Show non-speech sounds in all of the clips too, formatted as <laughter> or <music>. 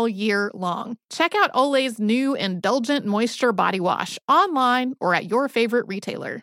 all year long. Check out Olay's new Indulgent Moisture Body Wash online or at your favorite retailer.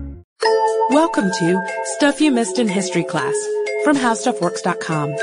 Welcome to Stuff You Missed in History Class from HowStuffWorks.com.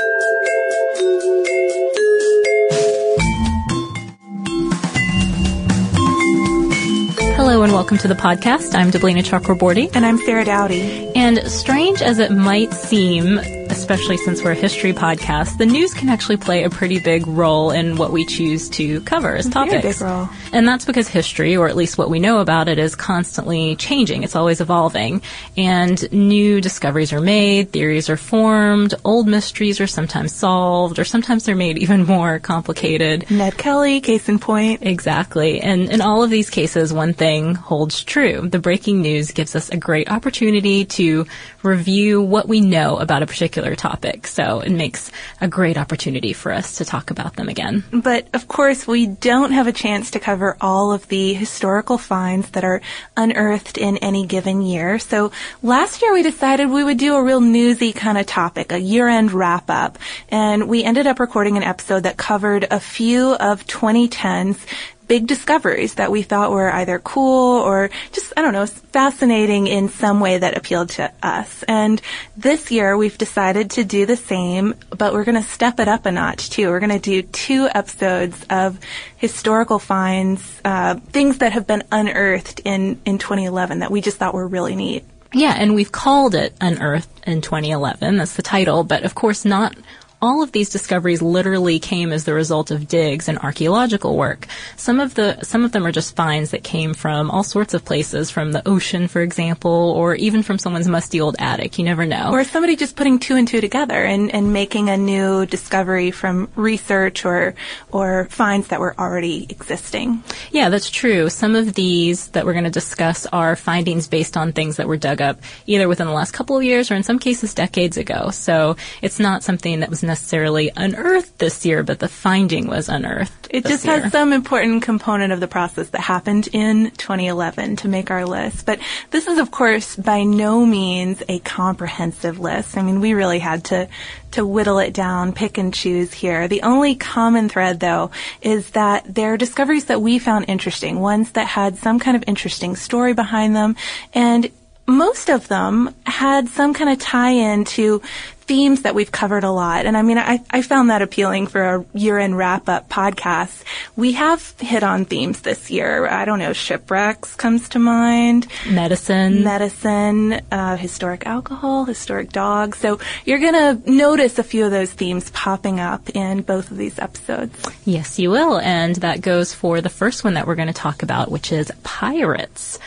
Hello and welcome to the podcast. I'm Deblina Chakraborty. And I'm Sarah Dowdy. And strange as it might seem, especially since we're a history podcast, the news can actually play a pretty big role in what we choose to cover as topics. Very big role. And that's because history, or at least what we know about it, is constantly changing. It's always evolving. And new discoveries are made, theories are formed, old mysteries are sometimes solved, or sometimes they're made even more complicated. Ned Kelly, case in point. Exactly. And in all of these cases, one thing holds true. The breaking news gives us a great opportunity to review what we know about a particular topic. So it makes a great opportunity for us to talk about them again. But of course, we don't have a chance to cover all of the historical finds that are unearthed in any given year. So last year we decided we would do a real newsy kind of topic, a year-end wrap-up. And we ended up recording an episode that covered a few of 2010's big discoveries that we thought were either cool or just, I don't know, fascinating in some way that appealed to us. And this year we've decided to do the same, but we're going to step it up a notch too. We're going to do two episodes of historical finds, uh, things that have been unearthed in, in 2011 that we just thought were really neat. Yeah, and we've called it Unearthed in 2011. That's the title, but of course not all of these discoveries literally came as the result of digs and archaeological work. Some of the some of them are just finds that came from all sorts of places, from the ocean, for example, or even from someone's musty old attic. You never know. Or somebody just putting two and two together and, and making a new discovery from research or or finds that were already existing. Yeah, that's true. Some of these that we're going to discuss are findings based on things that were dug up either within the last couple of years or in some cases decades ago. So it's not something that was necessarily unearthed this year, but the finding was unearthed. It just year. has some important component of the process that happened in 2011 to make our list. But this is, of course, by no means a comprehensive list. I mean, we really had to to whittle it down, pick and choose here. The only common thread, though, is that there are discoveries that we found interesting, ones that had some kind of interesting story behind them, and most of them had some kind of tie-in to themes that we've covered a lot. And I mean, I, I found that appealing for a year-end wrap-up podcast. We have hit on themes this year. I don't know, shipwrecks comes to mind. Medicine. Medicine, uh, historic alcohol, historic dogs. So you're gonna notice a few of those themes popping up in both of these episodes. Yes, you will. And that goes for the first one that we're going to talk about, which is pirates.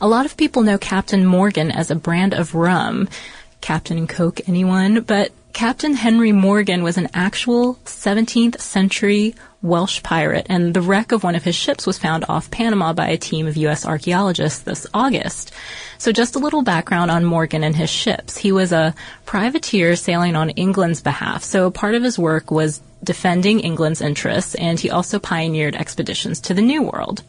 A lot of people know Captain Morgan as a brand of rum. Captain Coke, anyone? But Captain Henry Morgan was an actual 17th century Welsh pirate, and the wreck of one of his ships was found off Panama by a team of U.S. archaeologists this August. So just a little background on Morgan and his ships. He was a privateer sailing on England's behalf, so part of his work was defending England's interests, and he also pioneered expeditions to the New World.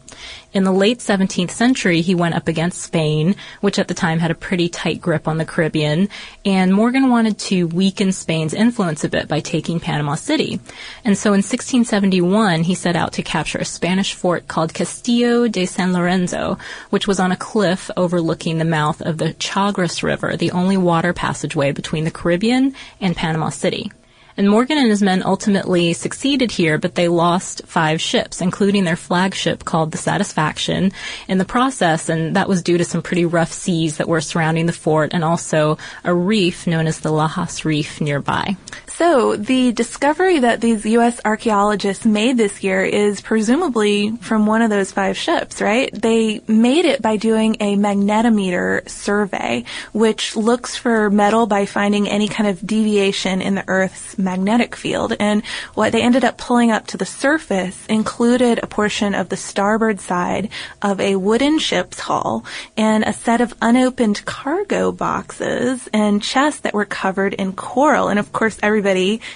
In the late 17th century, he went up against Spain, which at the time had a pretty tight grip on the Caribbean, and Morgan wanted to weaken Spain's influence a bit by taking Panama City. And so in 1671, he set out to capture a Spanish fort called Castillo de San Lorenzo, which was on a cliff overlooking the mouth of the Chagres River, the only water passageway between the Caribbean and Panama City. And Morgan and his men ultimately succeeded here, but they lost five ships, including their flagship called the Satisfaction in the process, and that was due to some pretty rough seas that were surrounding the fort and also a reef known as the Lajas Reef nearby. So the discovery that these U.S. archaeologists made this year is presumably from one of those five ships, right? They made it by doing a magnetometer survey, which looks for metal by finding any kind of deviation in the Earth's magnetic field. And what they ended up pulling up to the surface included a portion of the starboard side of a wooden ship's hull and a set of unopened cargo boxes and chests that were covered in coral. And of course, everybody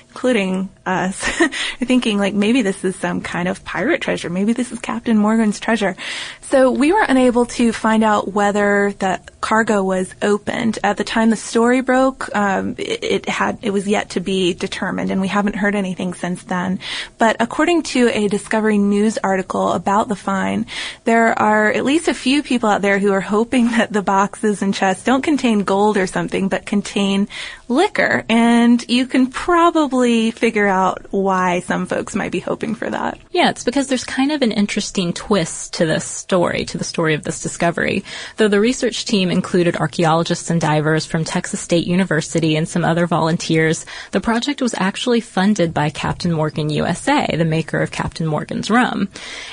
including us, <laughs> thinking like maybe this is some kind of pirate treasure. Maybe this is Captain Morgan's treasure. So we were unable to find out whether the cargo was opened at the time the story broke. Um, it, it, had it was yet to be determined, and we haven't heard anything since then. But according to a Discovery News article about the find, there are at least a few people out there who are hoping that the boxes and chests don't contain gold or something, but contain liquor. And you can probably figure out why some folks might be hoping for that. Yeah, it's because there's kind of an interesting twist to this story, to the story of this discovery. Though the research team included archaeologists and divers from Texas State University and some other volunteers, the project was actually funded by Captain Morgan USA, the maker of Captain Morgan's rum.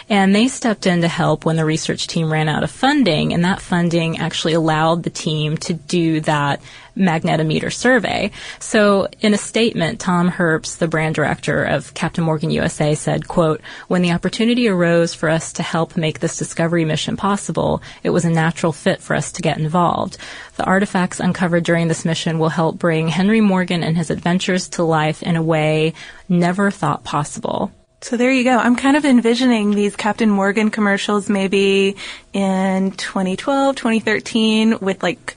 And they stepped in to help when the research team ran out of funding, and that funding actually allowed the team to do that magnetometer survey. So in a statement, Tom Herbst, the brand director of Captain Morgan USA said, quote, when the opportunity arose for us to help make this discovery mission possible, it was a natural fit for us to get involved. The artifacts uncovered during this mission will help bring Henry Morgan and his adventures to life in a way never thought possible. So there you go. I'm kind of envisioning these Captain Morgan commercials maybe in 2012, 2013 with like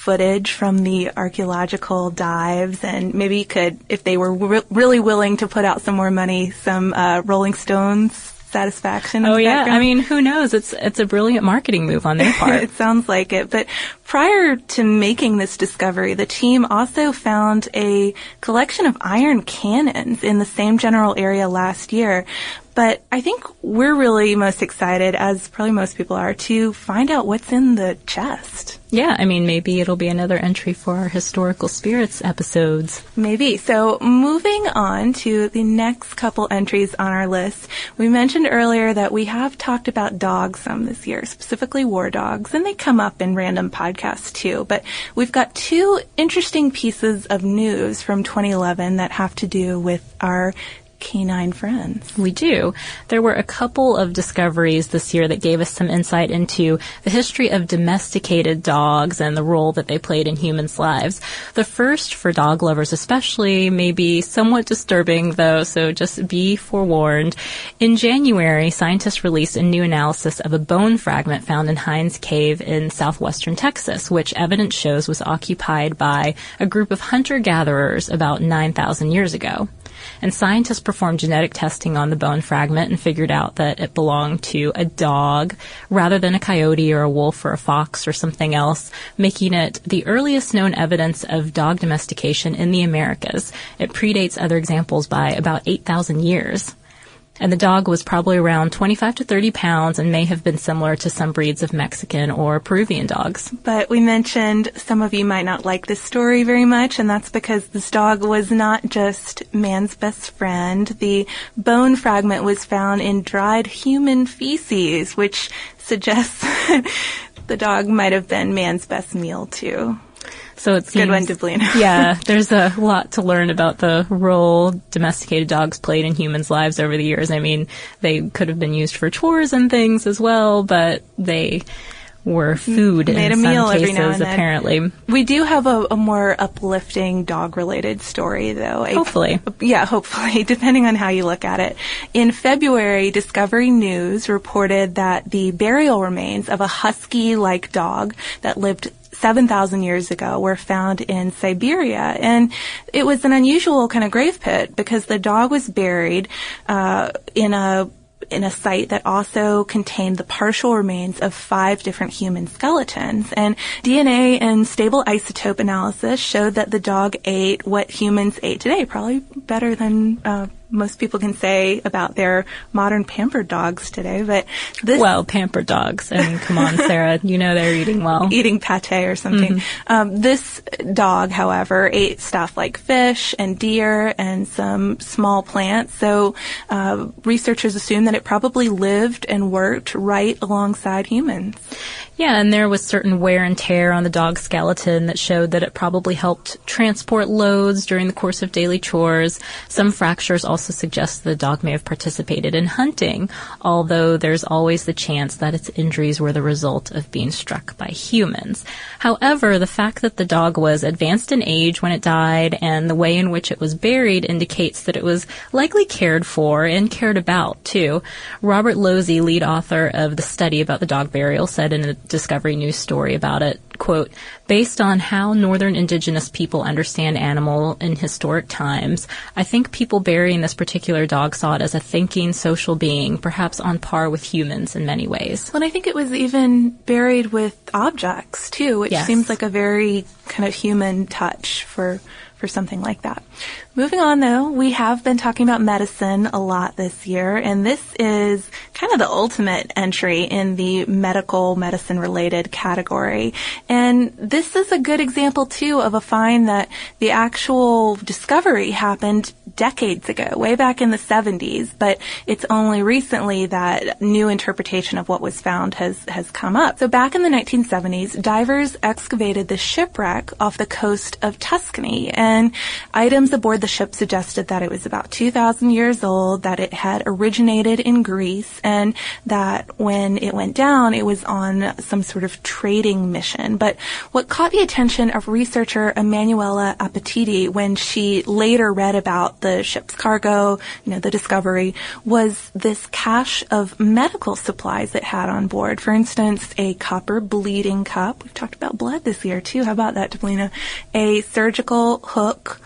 footage from the archaeological dives and maybe you could, if they were re- really willing to put out some more money, some uh, Rolling Stones satisfaction. Oh yeah, background. I mean, who knows? It's it's a brilliant marketing move on their <laughs> part. it sounds like it. But prior to making this discovery, the team also found a collection of iron cannons in the same general area last year. But I think we're really most excited, as probably most people are, to find out what's in the chest. Yeah, I mean, maybe it'll be another entry for our historical spirits episodes. Maybe. So moving on to the next couple entries on our list, we mentioned earlier that we have talked about dogs some this year, specifically war dogs, and they come up in random podcasts too. But we've got two interesting pieces of news from 2011 that have to do with our canine friends. We do. There were a couple of discoveries this year that gave us some insight into the history of domesticated dogs and the role that they played in humans' lives. The first, for dog lovers especially, may be somewhat disturbing though, so just be forewarned. In January, scientists released a new analysis of a bone fragment found in Hinds Cave in southwestern Texas, which evidence shows was occupied by a group of hunter-gatherers about 9,000 years ago. And scientists performed genetic testing on the bone fragment and figured out that it belonged to a dog rather than a coyote or a wolf or a fox or something else, making it the earliest known evidence of dog domestication in the Americas. It predates other examples by about 8,000 years and the dog was probably around 25 to 30 pounds and may have been similar to some breeds of Mexican or Peruvian dogs. But we mentioned some of you might not like this story very much, and that's because this dog was not just man's best friend. The bone fragment was found in dried human feces, which suggests <laughs> the dog might have been man's best meal too. So it's good one, Deblina. <laughs> yeah, there's a lot to learn about the role domesticated dogs played in humans' lives over the years. I mean, they could have been used for chores and things as well, but they were food Made in a meal some every cases, now and then. apparently. We do have a, a more uplifting dog related story though. A- Hopefully. yeah, hopefully, <laughs> depending on how you look at it. In February, Discovery News reported that the burial remains of a husky like dog that lived 7,000 years ago were found in Siberia. And it was an unusual kind of grave pit because the dog was buried uh, in a in a site that also contained the partial remains of five different human skeletons. And DNA and stable isotope analysis showed that the dog ate what humans ate today, probably better than uh, most people can say about their modern pampered dogs today. But this Well, pampered dogs. I mean, come on, Sarah. You know they're eating well. eating pate or something. Um, this dog, however, ate stuff like fish and deer and some small plants. So uh, researchers assume that it probably lived and worked right alongside humans. Yeah, and there was certain wear and tear on the dog's skeleton that showed that it probably helped transport loads during the course of daily chores. Some fractures also suggest the dog may have participated in hunting, although there's always the chance that its injuries were the result of being struck by humans. However, the fact that the dog was advanced in age when it died and the way in which it was buried indicates that it was likely cared for and cared about too. Robert Losey, lead author of the study about the dog burial, said in a Discovery News story about it, quote, based on how northern indigenous people understand animal in historic times, I think people burying this particular dog saw it as a thinking social being, perhaps on par with humans in many ways. Well, and I think it was even buried with objects too, which Yes. seems like a very kind of human touch for for something like that. Moving on though, we have been talking about medicine a lot this year, and this is kind of the ultimate entry in the medical medicine related category. And this is a good example too of a find that the actual discovery happened decades ago, way back in the 70s, but it's only recently that new interpretation of what was found has, has come up. So back in the 1970s, divers excavated the shipwreck off the coast of Tuscany, and items aboard the ship suggested that it was about 2,000 years old, that it had originated in Greece, and that when it went down, it was on some sort of trading mission. But what caught the attention of researcher Emanuela Appetiti when she later read about the ship's cargo, you know, the discovery, was this cache of medical supplies it had on board. For instance, a copper bleeding cup. We've talked about blood this year too. How about that, Deblina? A surgical hook,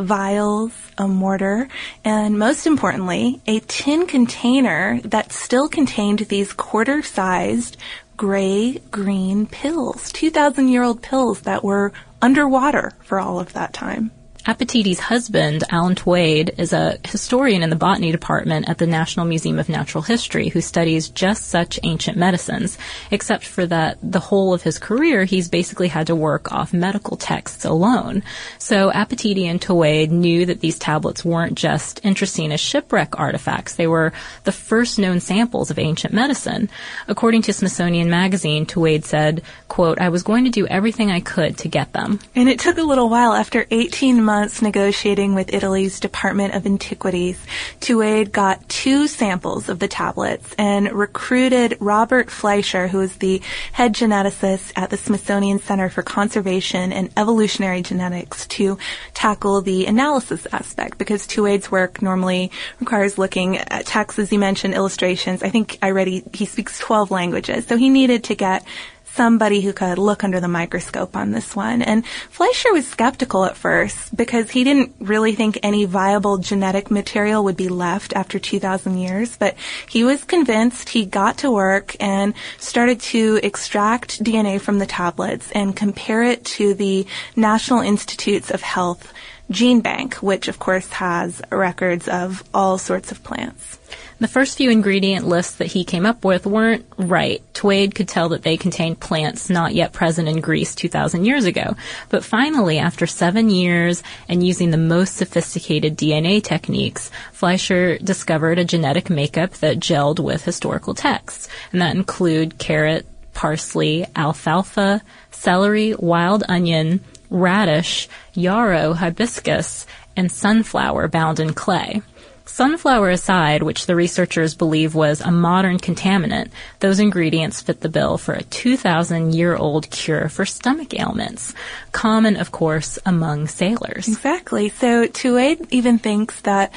vials, a mortar, and most importantly, a tin container that still contained these quarter-sized gray green pills, 2,000 year old pills that were underwater for all of that time. Appetiti's husband, Alain Touwaide, is a historian in the botany department at the National Museum of Natural History who studies just such ancient medicines, except for that the whole of his career he's basically had to work off medical texts alone. So Appetiti and Touwaide knew that these tablets weren't just interesting as shipwreck artifacts, they were the first known samples of ancient medicine. According to Smithsonian Magazine, Touwaide said, quote, I was going to do everything I could to get them. And it took a little while after 18 months negotiating with Italy's Department of Antiquities. Touwaide got two samples of the tablets and recruited Robert Fleischer, who is the head geneticist at the Smithsonian Center for Conservation and Evolutionary Genetics, to tackle the analysis aspect because Touwaide's work normally requires looking at texts, as you mentioned, illustrations. I think I read he, he speaks 12 languages, so he needed to get somebody who could look under the microscope on this one. And Fleischer was skeptical at first because he didn't really think any viable genetic material would be left after 2,000 years, but he was convinced he got to work and started to extract DNA from the tablets and compare it to the National Institutes of Health gene bank, which of course has records of all sorts of plants. The first few ingredient lists that he came up with weren't right. Touwaide could tell that they contained plants not yet present in Greece 2,000 years ago. But finally, after seven years and using the most sophisticated DNA techniques, Fleischer discovered a genetic makeup that gelled with historical texts. And that include carrot, parsley, alfalfa, celery, wild onion, radish, yarrow, hibiscus, and sunflower bound in clay. Sunflower aside, which the researchers believe was a modern contaminant, those ingredients fit the bill for a 2,000 year old cure for stomach ailments. Common, of course, among sailors. Exactly. So Touwaide even thinks that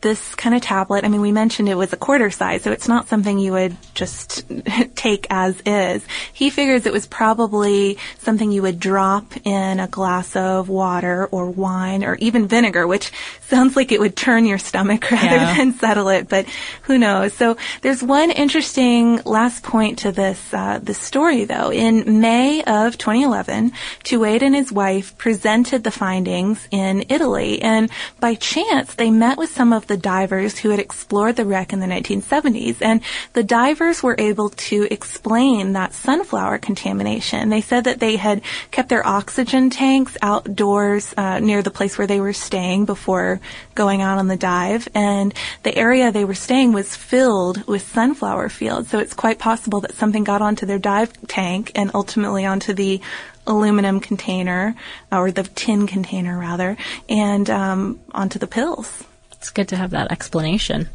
this kind of tablet, I mean, we mentioned it was a quarter size, so it's not something you would just <laughs> take as is. He figures it was probably something you would drop in a glass of water or wine or even vinegar, which <laughs> sounds like it would turn your stomach <laughs> rather Yeah. than settle it, but who knows? So there's one interesting last point to this, uh, this story though. In May of 2011, Touwaide and his wife presented the findings in Italy, and by chance they met with some of the divers who had explored the wreck in the 1970s, and the divers were able to explain that sunflower contamination. They said that they had kept their oxygen tanks outdoors uh, near the place where they were staying before going out on the dive, and the area they were staying was filled with sunflower fields. So it's quite possible that something got onto their dive tank and ultimately onto the aluminum container or the tin container rather, and um, onto the pills. It's good to have that explanation.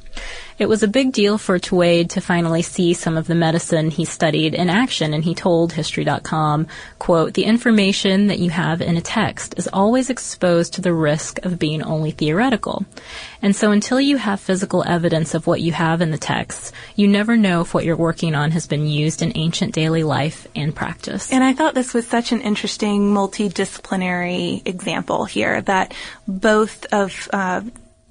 It was a big deal for Touwaide to finally see some of the medicine he studied in action, and he told History.com, quote, the information that you have in a text is always exposed to the risk of being only theoretical. And so until you have physical evidence of what you have in the text, you never know if what you're working on has been used in ancient daily life and practice. And I thought this was such an interesting multidisciplinary example here that both of uh,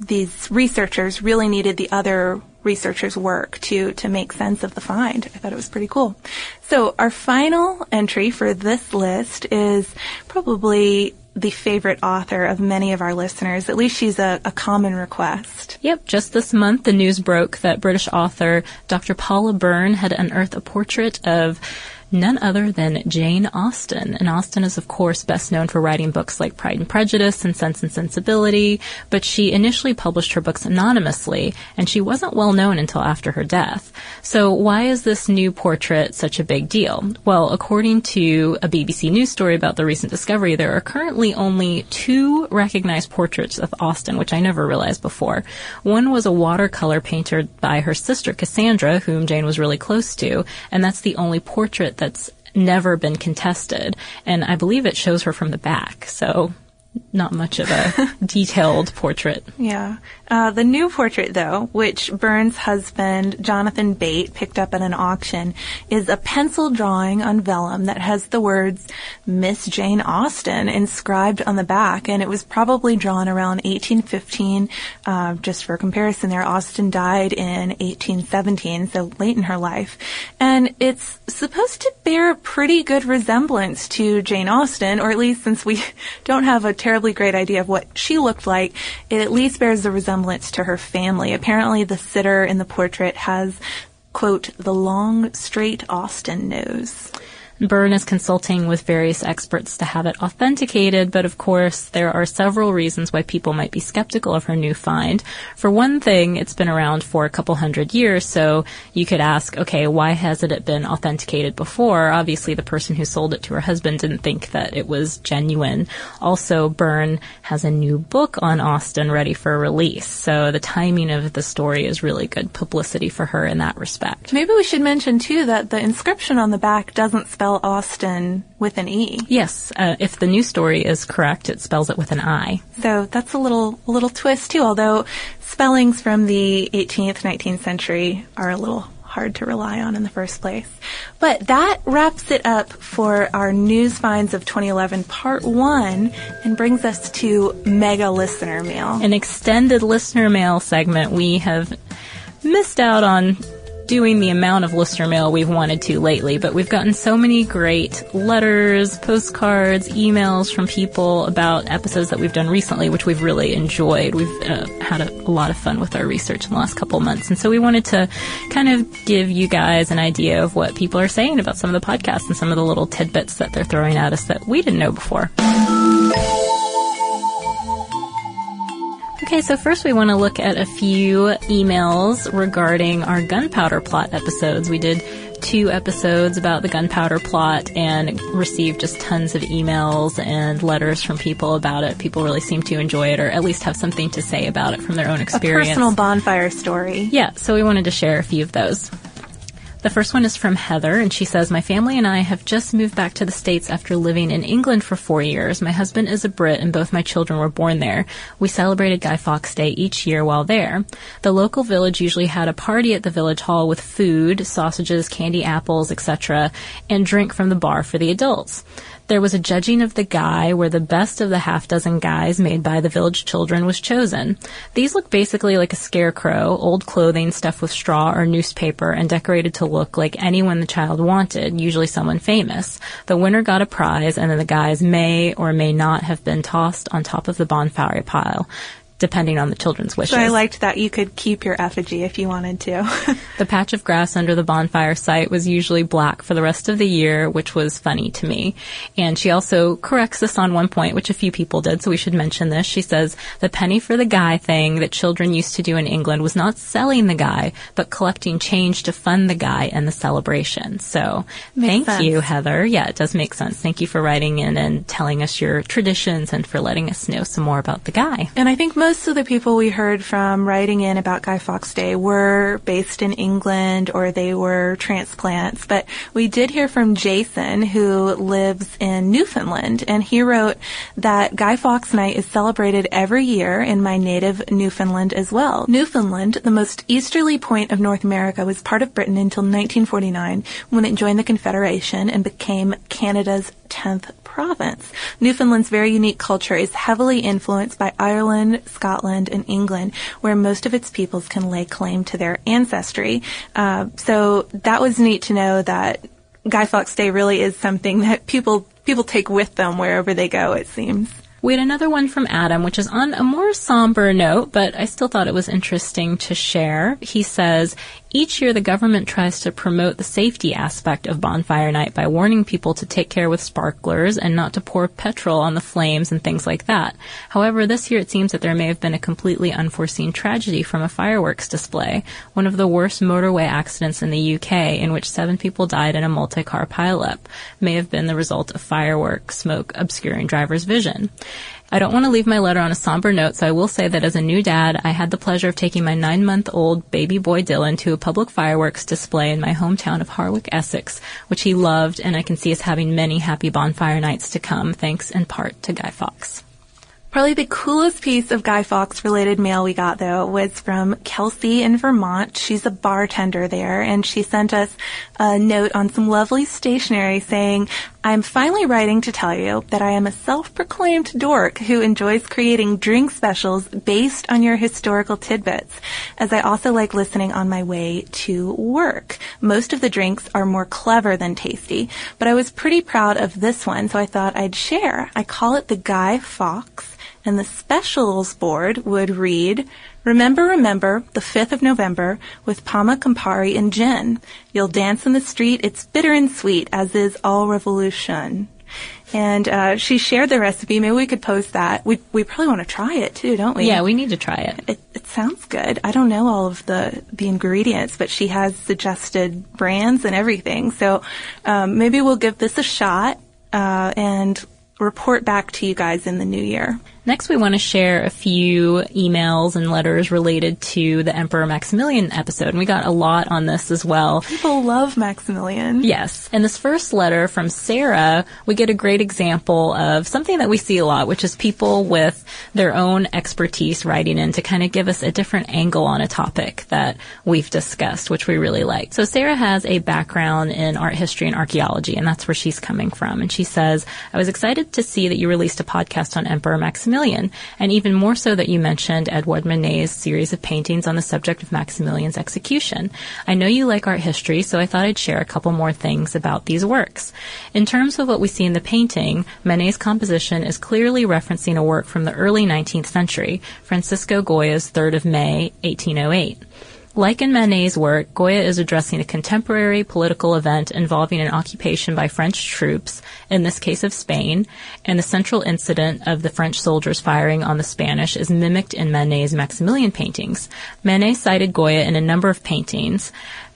these researchers really needed the other researchers' work to to make sense of the find. I thought it was pretty cool. So our final entry for this list is probably the favorite author of many of our listeners. At least she's a, a common request. Yep, just this month the news broke that British author Dr. Paula Byrne had unearthed a portrait of none other than Jane Austen. And Austen is, of course, best known for writing books like Pride and Prejudice and Sense and Sensibility, but she initially published her books anonymously, and she wasn't well known until after her death. So why is this new portrait such a big deal? Well, according to a BBC News story about the recent discovery, there are currently only two recognized portraits of Austen, which I never realized before. One was a watercolor painted by her sister Cassandra, whom Jane was really close to, and that's the only portrait that's never been contested. And I believe it shows her from the back, so not much of a <laughs> detailed portrait. Yeah. Uh, the new portrait, though, which Byrne's husband, Jonathan Bate, picked up at an auction, is a pencil drawing on vellum that has the words Miss Jane Austen inscribed on the back, and it was probably drawn around 1815. Uh, just for comparison there, Austen died in 1817, so late in her life. And it's supposed to bear a pretty good resemblance to Jane Austen, or at least since we <laughs> don't have a terribly great idea of what she looked like, it at least bears the resemblance to her family. Apparently, the sitter in the portrait has, quote, the long, straight Austen nose. Byrne is consulting with various experts to have it authenticated, but of course, there are several reasons why people might be skeptical of her new find. For one thing, it's been around for a couple hundred years, so you could ask, okay, why hasn't it been authenticated before? Obviously, the person who sold it to her husband didn't think that it was genuine. Also, Byrne has a new book on Austen ready for release, so the timing of the story is really good publicity for her in that respect. Maybe we should mention too that the inscription on the back doesn't spell Austen with an E. Yes, uh, if the news story is correct, it spells it with an I. So that's a little a little twist too. Although spellings from the 18th, 19th century are a little hard to rely on in the first place. But that wraps it up for our news finds of 2011 part one and brings us to mega listener mail. An extended listener mail segment. We have missed out on doing the amount of listener mail we've wanted to lately, but we've gotten so many great letters, postcards, emails from people about episodes that we've done recently, which we've really enjoyed. We've uh, had a, a, lot of fun with our research in the last couple months, and so we wanted to kind of give you guys an idea of what people are saying about some of the podcasts and some of the little tidbits that they're throwing at us that we didn't know before. Okay, so first we want to look at a few emails regarding our gunpowder plot episodes. We did two episodes about the gunpowder plot and received just tons of emails and letters from people about it. People really seem to enjoy it or at least have something to say about it from their own experience. A personal bonfire story. Yeah, so we wanted to share a few of those. The first one is from Heather, and she says, My family and I have just moved back to the States after living in England for four years. My husband is a Brit, and both my children were born there. We celebrated Guy Fawkes Day each year while there. The local village usually had a party at the village hall with food, sausages, candy apples, etc., and drink from the bar for the adults. There was a judging of the guy where the best of the half dozen guys made by the village children was chosen. These look basically like a scarecrow, old clothing stuffed with straw or newspaper and decorated to look like anyone the child wanted, usually someone famous. The winner got a prize and then the guys may or may not have been tossed on top of the bonfire pile depending on the children's wishes. So I liked that you could keep your effigy if you wanted to. <laughs> the patch of grass under the bonfire site was usually black for the rest of the year, which was funny to me. And she also corrects us on one point, which a few people did, so we should mention this. She says the penny for the guy thing that children used to do in England was not selling the guy, but collecting change to fund the guy and the celebration. So Makes thank sense. you, Heather. Yeah, it does make sense. Thank you for writing in and telling us your traditions and for letting us know some more about the guy. And I think most of the people we heard from writing in about Guy Fawkes Day were based in England or they were transplants. But we did hear from Jason, who lives in Newfoundland, and he wrote that Guy Fawkes Night is celebrated every year in my native Newfoundland as well. Newfoundland, the most easterly point of North America, was part of Britain until 1949 when it joined the Confederation and became Canada's 10th province. Newfoundland's very unique culture is heavily influenced by Ireland, Scotland, and England, where most of its peoples can lay claim to their ancestry. Uh, so that was neat to know that Guy Fawkes Day really is something that people people take with them wherever they go. It seems. We had another one from Adam, which is on a more somber note, but I still thought it was interesting to share. He says, each year the government tries to promote the safety aspect of bonfire night by warning people to take care with sparklers and not to pour petrol on the flames and things like that. However, this year it seems that there may have been a completely unforeseen tragedy from a fireworks display, one of the worst motorway accidents in the UK in which seven people died in a multi-car pileup, may have been the result of fireworks smoke obscuring driver's vision. I don't want to leave my letter on a somber note, so I will say that as a new dad, I had the pleasure of taking my nine month old baby boy Dylan to a public fireworks display in my hometown of Harwich, Essex, which he loved, and I can see us having many happy bonfire nights to come, thanks in part to Guy Fawkes. Probably the coolest piece of Guy Fawkes related mail we got though was from Kelsey in Vermont. She's a bartender there and she sent us a note on some lovely stationery saying, I'm finally writing to tell you that I am a self-proclaimed dork who enjoys creating drink specials based on your historical tidbits, as I also like listening on my way to work. Most of the drinks are more clever than tasty, but I was pretty proud of this one, so I thought I'd share. I call it the Guy Fawkes and the specials board would read, Remember, remember, the 5th of November with Pama Campari and gin. You'll dance in the street, it's bitter and sweet, as is all revolution. And uh, she shared the recipe. Maybe we could post that. We we probably want to try it too, don't we? Yeah, we need to try it. It, it sounds good. I don't know all of the the ingredients, but she has suggested brands and everything. So um, maybe we'll give this a shot uh, and report back to you guys in the new year. Next, we want to share a few emails and letters related to the Emperor Maximilian episode. And we got a lot on this as well. People love Maximilian. Yes. And this first letter from Sarah, we get a great example of something that we see a lot, which is people with their own expertise writing in to kind of give us a different angle on a topic that we've discussed, which we really like. So Sarah has a background in art history and archaeology, and that's where she's coming from. And she says, I was excited to see that you released a podcast on Emperor Maximilian Maximilian, and even more so that you mentioned Edouard Manet's series of paintings on the subject of Maximilian's execution. I know you like art history, so I thought I'd share a couple more things about these works. In terms of what we see in the painting, Manet's composition is clearly referencing a work from the early 19th century, Francisco Goya's 3rd of May, 1808. Like in Manet's work, Goya is addressing a contemporary political event involving an occupation by French troops, in this case of Spain, and the central incident of the French soldiers firing on the Spanish is mimicked in Manet's Maximilian paintings. Manet cited Goya in a number of paintings,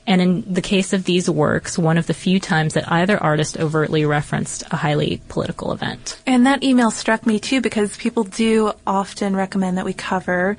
and in the case of these works, one of the few times that either artist overtly referenced a highly political event. And that email struck me too because people do often recommend that we cover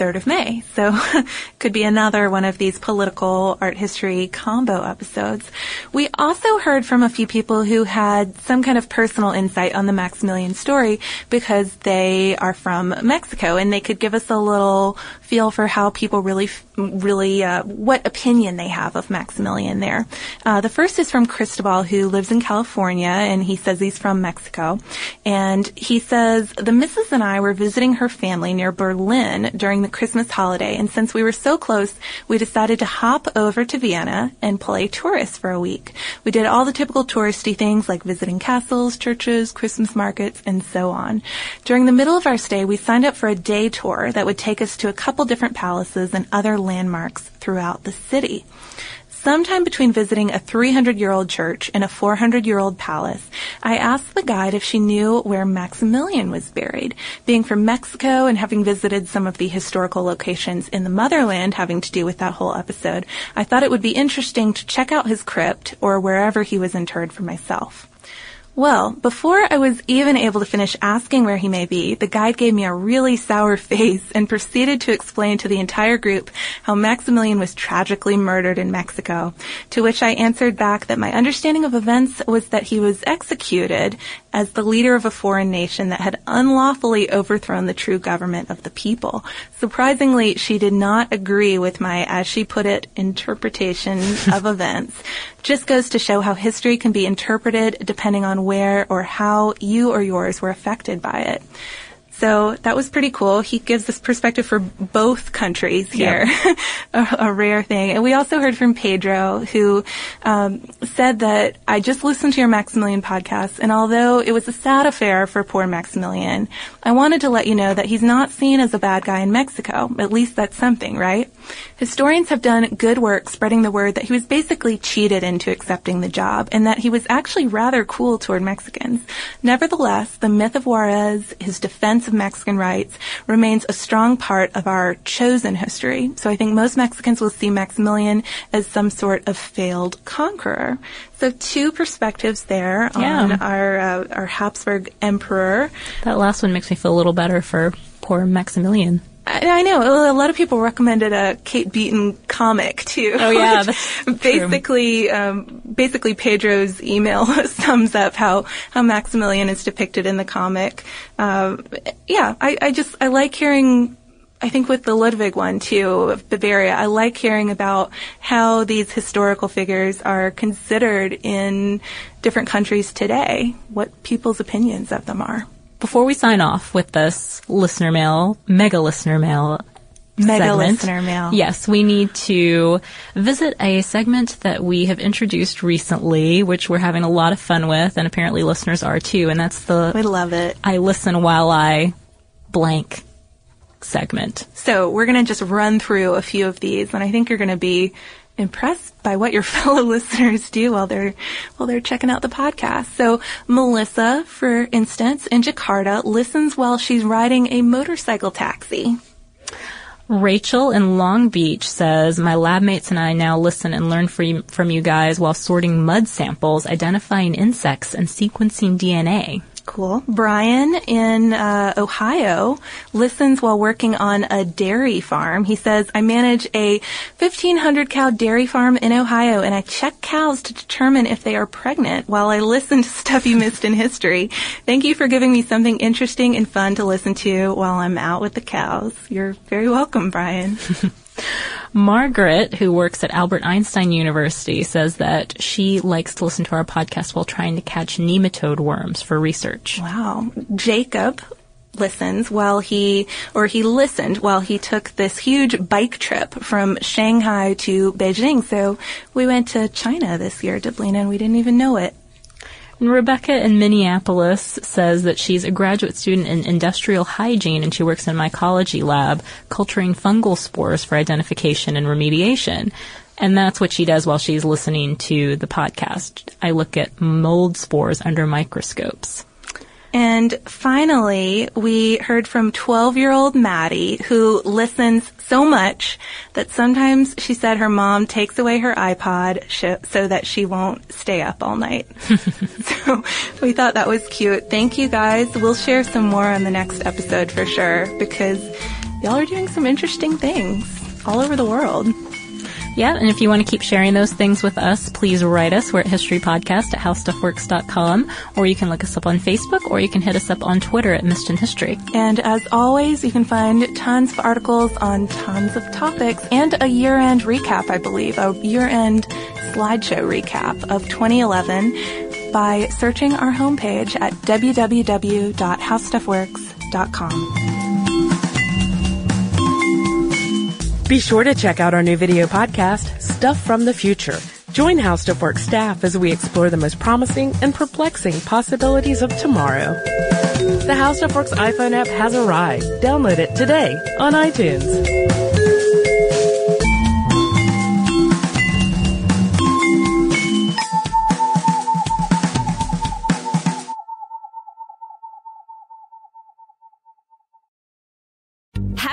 3rd of May. So <laughs> could be another one of these political art history combo episodes. We also heard from a few people who had some kind of personal insight on the Maximilian story because they are from Mexico and they could give us a little feel for how people really, really, uh, what opinion they have of Maximilian there. Uh, the first is from Cristobal, who lives in California, and he says he's from Mexico. And he says, the missus and I were visiting her family near Berlin during the Christmas holiday, and since we were so close, we decided to hop over to Vienna and play tourist for a week. We did all the typical touristy things like visiting castles, churches, Christmas markets, and so on. During the middle of our stay, we signed up for a day tour that would take us to a couple different palaces and other landmarks throughout the city. Sometime between visiting a 300 year old church and a 400 year old palace, I asked the guide if she knew where Maximilian was buried. Being from Mexico and having visited some of the historical locations in the motherland having to do with that whole episode, I thought it would be interesting to check out his crypt or wherever he was interred for myself. Well, before I was even able to finish asking where he may be, the guide gave me a really sour <laughs> face and proceeded to explain to the entire group how Maximilian was tragically murdered in Mexico, to which I answered back that my understanding of events was that he was executed as the leader of a foreign nation that had unlawfully overthrown the true government of the people. Surprisingly, she did not agree with my, as she put it, interpretation <laughs> of events. Just goes to show how history can be interpreted depending on where or how you or yours were affected by it. So that was pretty cool. He gives this perspective for both countries here, yep. <laughs> a, a, rare thing. And we also heard from Pedro, who um, said that I just listened to your Maximilian podcast, and although it was a sad affair for poor Maximilian, I wanted to let you know that he's not seen as a bad guy in Mexico. At least that's something, right? Historians have done good work spreading the word that he was basically cheated into accepting the job, and that he was actually rather cool toward Mexicans. Nevertheless, the myth of Juarez, his defense of Mexican rights remains a strong part of our chosen history. So I think most Mexicans will see Maximilian as some sort of failed conqueror. So two perspectives there yeah. on our uh, our Habsburg emperor. That last one makes me feel a little better for poor Maximilian. I know a lot of people recommended a Kate Beaton comic too. Oh yeah, <laughs> basically, um, basically Pedro's email <laughs> sums up how how Maximilian is depicted in the comic. Uh, yeah, I, I just I like hearing I think with the Ludwig one too, of Bavaria, I like hearing about how these historical figures are considered in different countries today, what people's opinions of them are before we sign off with this listener mail, mega listener mail Mega segment, listener mail. Yes, we need to visit a segment that we have introduced recently, which we're having a lot of fun with, and apparently listeners are too, and that's the We love it. I listen while I blank segment. So we're gonna just run through a few of these, and I think you're gonna be impressed by what your <laughs> fellow listeners do while they're while they're checking out the podcast. So Melissa, for instance, in Jakarta, listens while she's riding a motorcycle taxi. Rachel in Long Beach says, My lab mates and I now listen and learn from you guys while sorting mud samples, identifying insects, and sequencing DNA. Cool. Brian in uh, Ohio listens while working on a dairy farm. He says, I manage a 1500 cow dairy farm in Ohio and I check cows to determine if they are pregnant while I listen to <laughs> stuff you missed in history. Thank you for giving me something interesting and fun to listen to while I'm out with the cows. You're very welcome, Brian. <laughs> Margaret, who works at Albert Einstein University, says that she likes to listen to our podcast while trying to catch nematode worms for research. Wow. Jacob listens while he, or he listened while he took this huge bike trip from Shanghai to Beijing. So we went to China this year, Deblina, and we didn't even know it. And Rebecca in Minneapolis says that she's a graduate student in industrial hygiene and she works in a mycology lab culturing fungal spores for identification and remediation. And that's what she does while she's listening to the podcast. I look at mold spores under microscopes. And finally, we heard from 12 year old Maddie who listens so much that sometimes she said her mom takes away her iPod sh- so that she won't stay up all night. <laughs> <laughs> so we thought that was cute. Thank you guys. We'll share some more on the next episode for sure because y'all are doing some interesting things all over the world. Yeah, and if you want to keep sharing those things with us, please write us. We're at historypodcast at howstuffworks.com, or you can look us up on Facebook, or you can hit us up on Twitter at Missed History. And as always, you can find tons of articles on tons of topics and a year-end recap, I believe, a year-end slideshow recap of 2011 by searching our homepage at www.howstuffworks.com. Be sure to check out our new video podcast, Stuff from the Future. Join How Stuff Works staff as we explore the most promising and perplexing possibilities of tomorrow. The How Stuff Works iPhone app has arrived. Download it today on iTunes.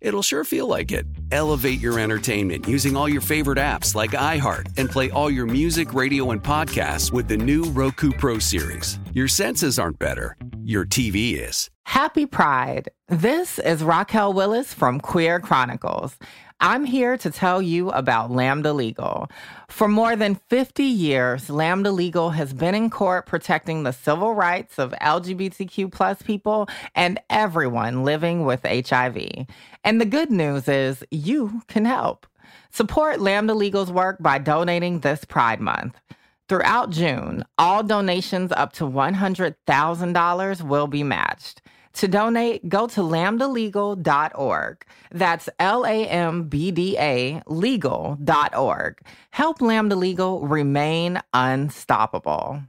it'll sure feel like it. Elevate your entertainment using all your favorite apps like iHeart and play all your music, radio, and podcasts with the new Roku Pro Series. Your senses aren't better, your TV is. Happy Pride. This is Raquel Willis from Queer Chronicles. I'm here to tell you about Lambda Legal. For more than 50 years, Lambda Legal has been in court protecting the civil rights of LGBTQ plus people and everyone living with HIV. And the good news is you can help. Support Lambda Legal's work by donating this Pride Month. Throughout June, all donations up to $100,000 will be matched. To donate, go to lambdalegal.org. That's L A M B D A legal.org. Help Lambda Legal remain unstoppable.